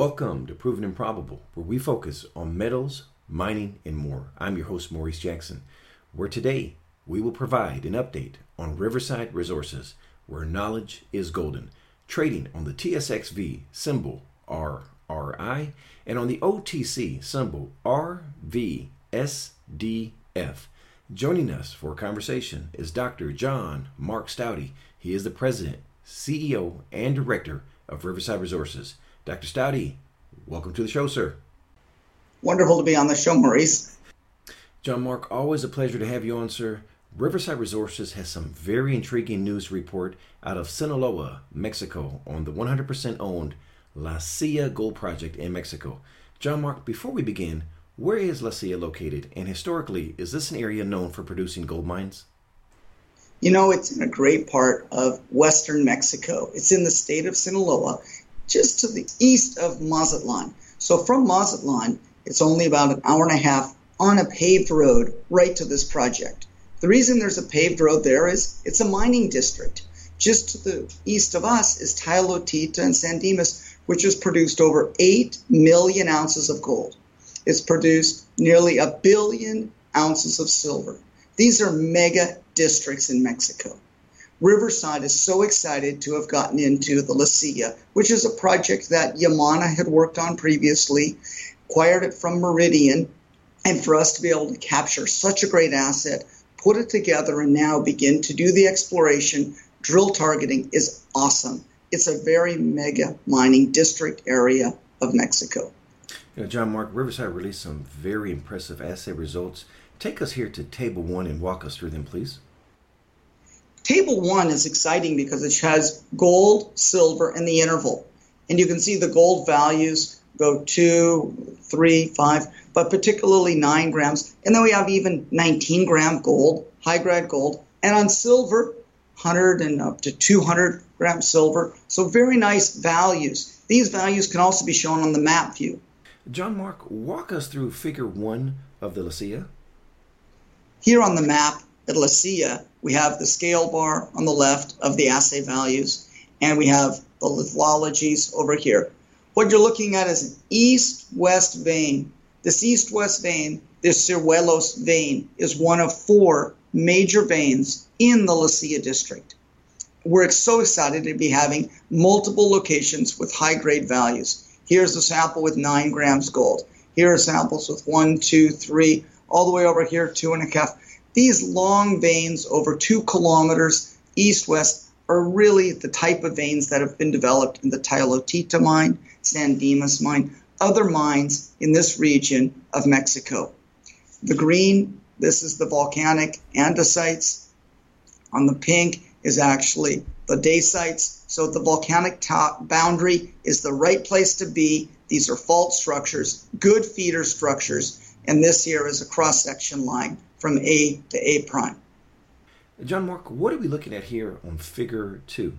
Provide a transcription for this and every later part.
Welcome to Proven and Probable, where we focus on metals, mining, and more. I'm your host, Maurice Jackson, where today we will provide an update on Riverside Resources, where knowledge is golden, trading on the TSXV symbol RRI and on the OTC symbol RVSDF. Joining us for a conversation is Dr. John Mark Staude. He is the president, CEO, and director of Riverside Resources. Dr. Staude, welcome to the show, sir. Wonderful to be on the show, Maurice. John Mark, always a pleasure to have you on, sir. Riverside Resources has some very intriguing news report out of Sinaloa, Mexico, on the 100% owned La Silla Gold Project in Mexico. John Mark, before we begin, where is La Silla located, and historically, is this an area known for producing gold mines? You know, it's in a great part of western Mexico. It's in the state of Sinaloa, just to the east of Mazatlan. So from Mazatlan, it's only about an hour and a half on a paved road right to this project. The reason there's a paved road there is it's a mining district. Just to the east of us is Tayoltita and San Dimas, which has produced over 8 million ounces of gold. It's produced nearly a billion ounces of silver. These are mega districts in Mexico. Riverside is so excited to have gotten into the Silla, which is a project that Yamana had worked on previously, acquired it from Meridian, and for us to be able to capture such a great asset, put it together, and now begin to do the exploration, drill targeting is awesome. It's a very mega mining district area of Mexico. You know, John Mark, Riverside released some very impressive assay results. Take us here to table one and walk us through them, please. Table one is exciting because it has gold, silver, and the interval. And you can see the gold values go two, three, five, but particularly nine grams. And then we have even 19 gram gold, high grade gold. And on silver, 100 and up to 200 gram silver. So very nice values. These values can also be shown on the map view. John Mark, walk us through figure one of the La Here on the map at Silla, we have the scale bar on the left of the assay values, and we have the lithologies over here. What you're looking at is an east-west vein. This east-west vein, this Ciruelos vein, is one of four major veins in the Silla district. We're so excited to be having multiple locations with high-grade values. Here's a sample with nine grams gold. Here are samples with one, two, three, all the way over here, two and a half. These long veins over two kilometers east west are really the type of veins that have been developed in the Tayoltita mine, San Dimas mine, other mines in this region of Mexico. The green, this is the volcanic andesites. On the pink is actually the dacites. So the volcanic top boundary is the right place to be. These are fault structures, good feeder structures, and this here is a cross section line from A to A prime. John Mark, what are we looking at here on figure two?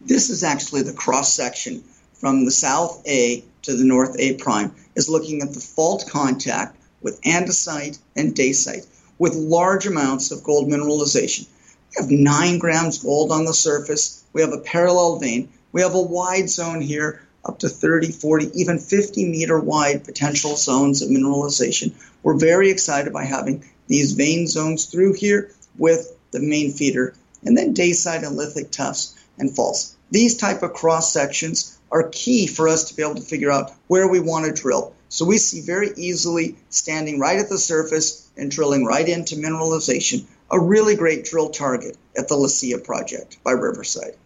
This is actually the cross section from the south A to the north A prime, is looking at the fault contact with andesite and dacite with large amounts of gold mineralization. We have nine grams gold on the surface. We have a parallel vein. We have a wide zone here up to 30, 40, even 50 meter wide potential zones of mineralization. We're very excited by having these vein zones through here with the main feeder, and then dacite and lithic tuffs and faults. These type of cross sections are key for us to be able to figure out where we want to drill. So we see very easily standing right at the surface and drilling right into mineralization, a really great drill target at the Silla project by Riverside.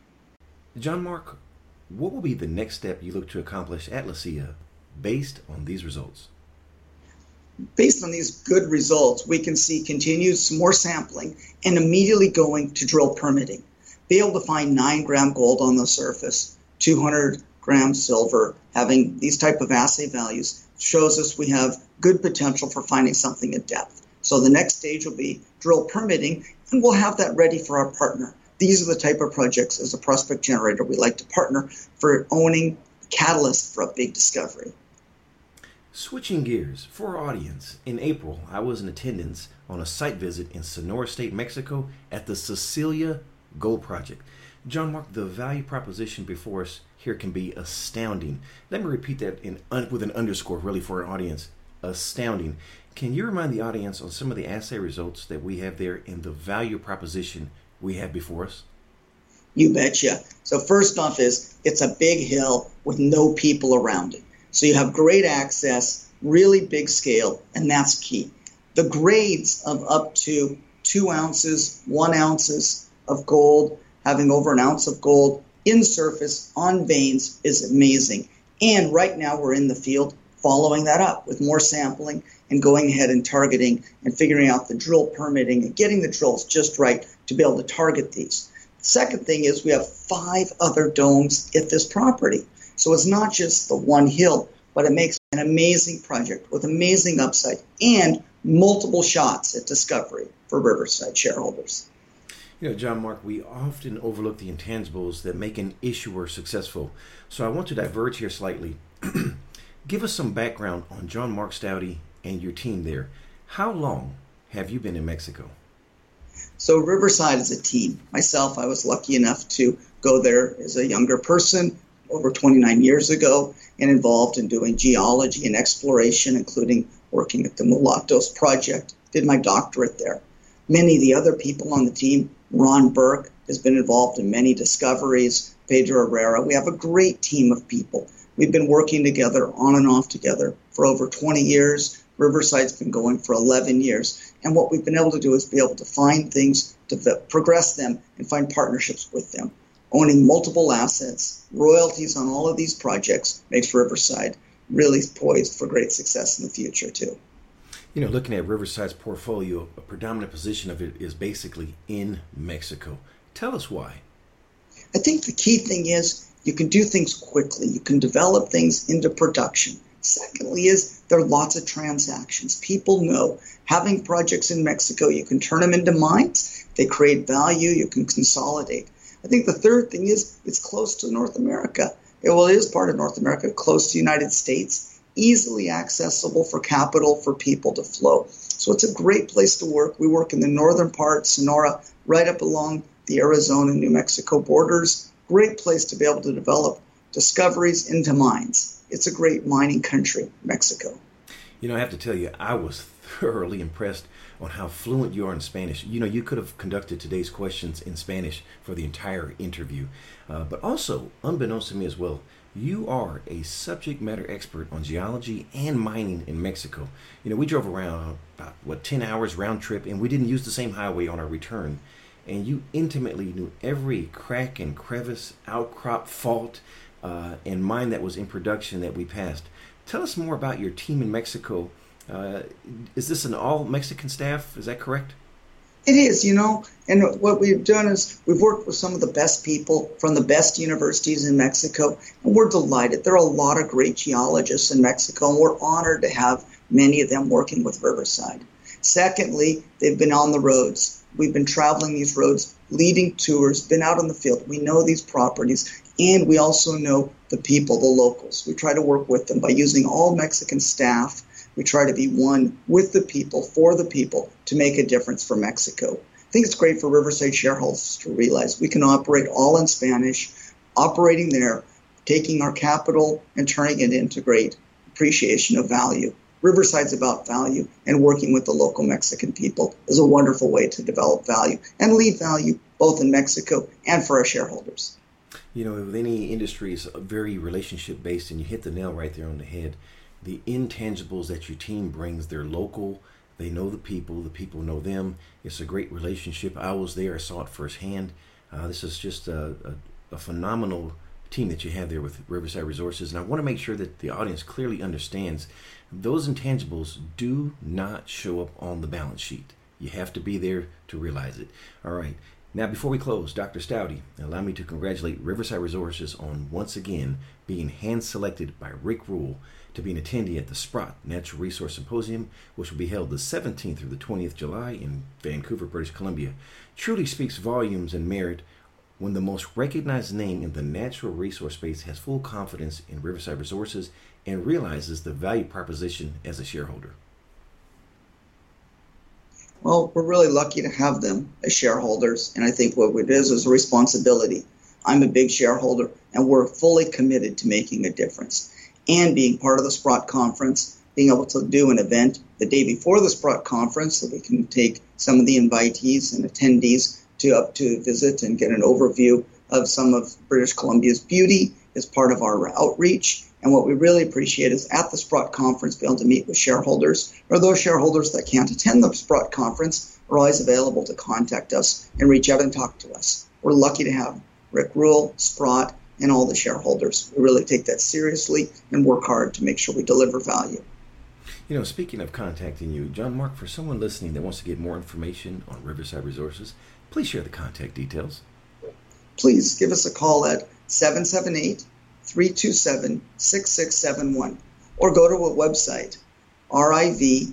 John Mark, what will be the next step you look to accomplish at La Silla based on these results? Based on these good results, we can see continued more sampling and immediately going to drill permitting. Be able to find nine gram gold on the surface, 200 gram silver, having these type of assay values shows us we have good potential for finding something at depth. So the next stage will be drill permitting, and we'll have that ready for our partner. These are the type of projects as a prospect generator we like to partner for owning catalyst for a big discovery. Switching gears, for our audience, in April I was in attendance on a site visit in Sonora State, Mexico at the Cecilia Gold Project. John Mark, the value proposition before us here can be astounding. Let me repeat that in with an underscore, really, for our audience. Astounding. Can you remind the audience on some of the assay results that we have there and the value proposition we have before us? You betcha. So first off is it's a big hill with no people around it. So you have great access, really big scale, and that's key. The grades of up to two ounces, one ounces of gold, having over an ounce of gold in surface on veins is amazing. And right now we're in the field following that up with more sampling and going ahead and targeting and figuring out the drill permitting and getting the drills just right to be able to target these. The second thing is we have five other domes at this property. So it's not just the one hill, but it makes an amazing project with amazing upside and multiple shots at discovery for Riverside shareholders. You know, John Mark, we often overlook the intangibles that make an issuer successful. So I want to diverge here slightly. Give us some background on John Mark Staude and your team there. How long have you been in Mexico? So Riverside is a team. Myself, I was lucky enough to go there as a younger person over 29 years ago and involved in doing geology and exploration, including working at the Mulatos project. Did my doctorate there. Many of the other people on the team, Ron Burke has been involved in many discoveries, Pedro Herrera. We have a great team of people. We've been working together on and off together for over 20 years. Riverside's been going for 11 years. And what we've been able to do is be able to find things, to progress them, and find partnerships with them. Owning multiple assets, royalties on all of these projects makes Riverside really poised for great success in the future, too. You know, looking at Riverside's portfolio, a predominant position of it is basically in Mexico. Tell us why. I think the key thing is you can do things quickly. You can develop things into production. Secondly, is there are lots of transactions. People know having projects in Mexico, you can turn them into mines. They create value. You can consolidate. I think the third thing is it's close to North America. It, well, it is part of North America, close to the United States, easily accessible for capital for people to flow. So it's a great place to work. We work in the northern part, Sonora, right up along the Arizona and New Mexico borders. Great place to be able to develop discoveries into mines it's a great mining country, Mexico. You know, I have to tell you, I was thoroughly impressed on how fluent you are in Spanish. You know, you could have conducted today's questions in Spanish for the entire interview. Uh, but also, unbeknownst to me as well, you are a subject matter expert on geology and mining in Mexico. You know, we drove around about, what, 10 hours round trip, and we didn't use the same highway on our return. And you intimately knew every crack and crevice, outcrop, fault, uh, and mine that was in production that we passed. Tell us more about your team in Mexico. Uh, is this an all Mexican staff? Is that correct? It is, you know, and what we've done is we've worked with some of the best people from the best universities in Mexico, and we're delighted. There are a lot of great geologists in Mexico, and we're honored to have many of them working with Riverside. Secondly, they've been on the roads. We've been traveling these roads, leading tours, been out in the field. We know these properties, and we also know the people, the locals. We try to work with them by using all Mexican staff. We try to be one with the people, for the people, to make a difference for Mexico. I think it's great for Riverside shareholders to realize we can operate all in Spanish, operating there, taking our capital and turning it into great appreciation of value. Riverside's about value, and working with the local Mexican people is a wonderful way to develop value and leave value both in Mexico and for our shareholders you know, with any industry, it's very relationship based, and you hit the nail right there on the head. The intangibles that your team brings, they're local, they know the people, the people know them. It's a great relationship. I was there, I saw it firsthand. Uh, this is just a, a, a phenomenal team that you have there with Riverside Resources, and I want to make sure that the audience clearly understands those intangibles do not show up on the balance sheet. You have to be there to realize it. All right. Now, before we close, Dr. Staude, allow me to congratulate Riverside Resources on once again being hand selected by Rick Rule to be an attendee at the Sprott Natural Resource Symposium, which will be held the 17th through the 20th July in Vancouver, British Columbia. Truly speaks volumes and merit when the most recognized name in the natural resource space has full confidence in Riverside Resources and realizes the value proposition as a shareholder. Well, we're really lucky to have them as shareholders, and I think what it is is a responsibility. I'm a big shareholder, and we're fully committed to making a difference and being part of the Sprott conference, being able to do an event the day before the Sprott conference so we can take some of the invitees and attendees to up to visit and get an overview of some of British Columbia's beauty as part of our outreach. And what we really appreciate is at the Sprott conference, be able to meet with shareholders or those shareholders that can't attend the Sprott conference are always available to contact us and reach out and talk to us. We're lucky to have Rick Rule, Sprott, and all the shareholders. We really take that seriously and work hard to make sure we deliver value. You know, speaking of contacting you, John Mark, for someone listening that wants to get more information on Riverside Resources, please share the contact details. Please give us a call at 778 327 6671 or go to our website, rivres.com.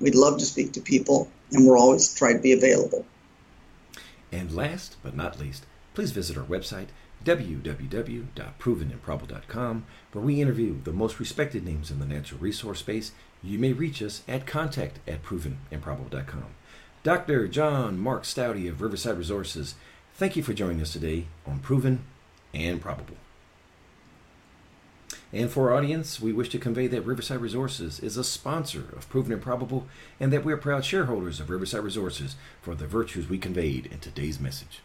We'd love to speak to people, and we're always trying to be available. And last but not least, please visit our website, www.provenandprobable.com, where we interview the most respected names in the natural resource space. You may reach us at contact at provenandprobable.com. Dr. John Mark Staude of Riverside Resources, thank you for joining us today on Proven and Probable. And for our audience, we wish to convey that Riverside Resources is a sponsor of Proven and Probable and that we are proud shareholders of Riverside Resources for the virtues we conveyed in today's message.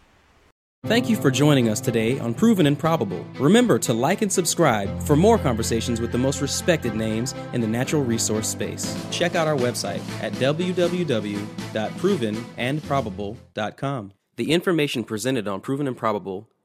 Thank you for joining us today on Proven and Probable. Remember to like and subscribe for more conversations with the most respected names in the natural resource space. Check out our website at www.provenandprobable.com. The information presented on Proven and Probable